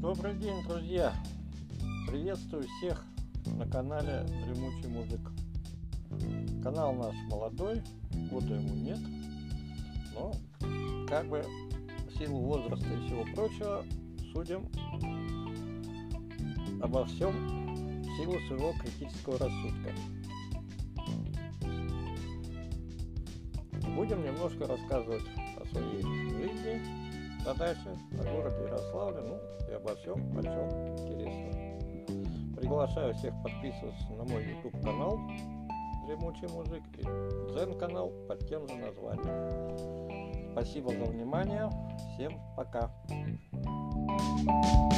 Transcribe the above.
Добрый день, друзья! Приветствую всех на канале Дремучий Мужик. Канал наш молодой, года ему нет, но как бы силу возраста и всего прочего судим обо всем силу своего критического рассудка. Будем немножко рассказывать о своей жизни, а дальше о городе Ярославле, ну и обо всем, о чем интересно. Приглашаю всех подписываться на мой YouTube канал Дремучий мужик и Дзен канал под тем же названием. Спасибо за внимание. Всем пока. thank you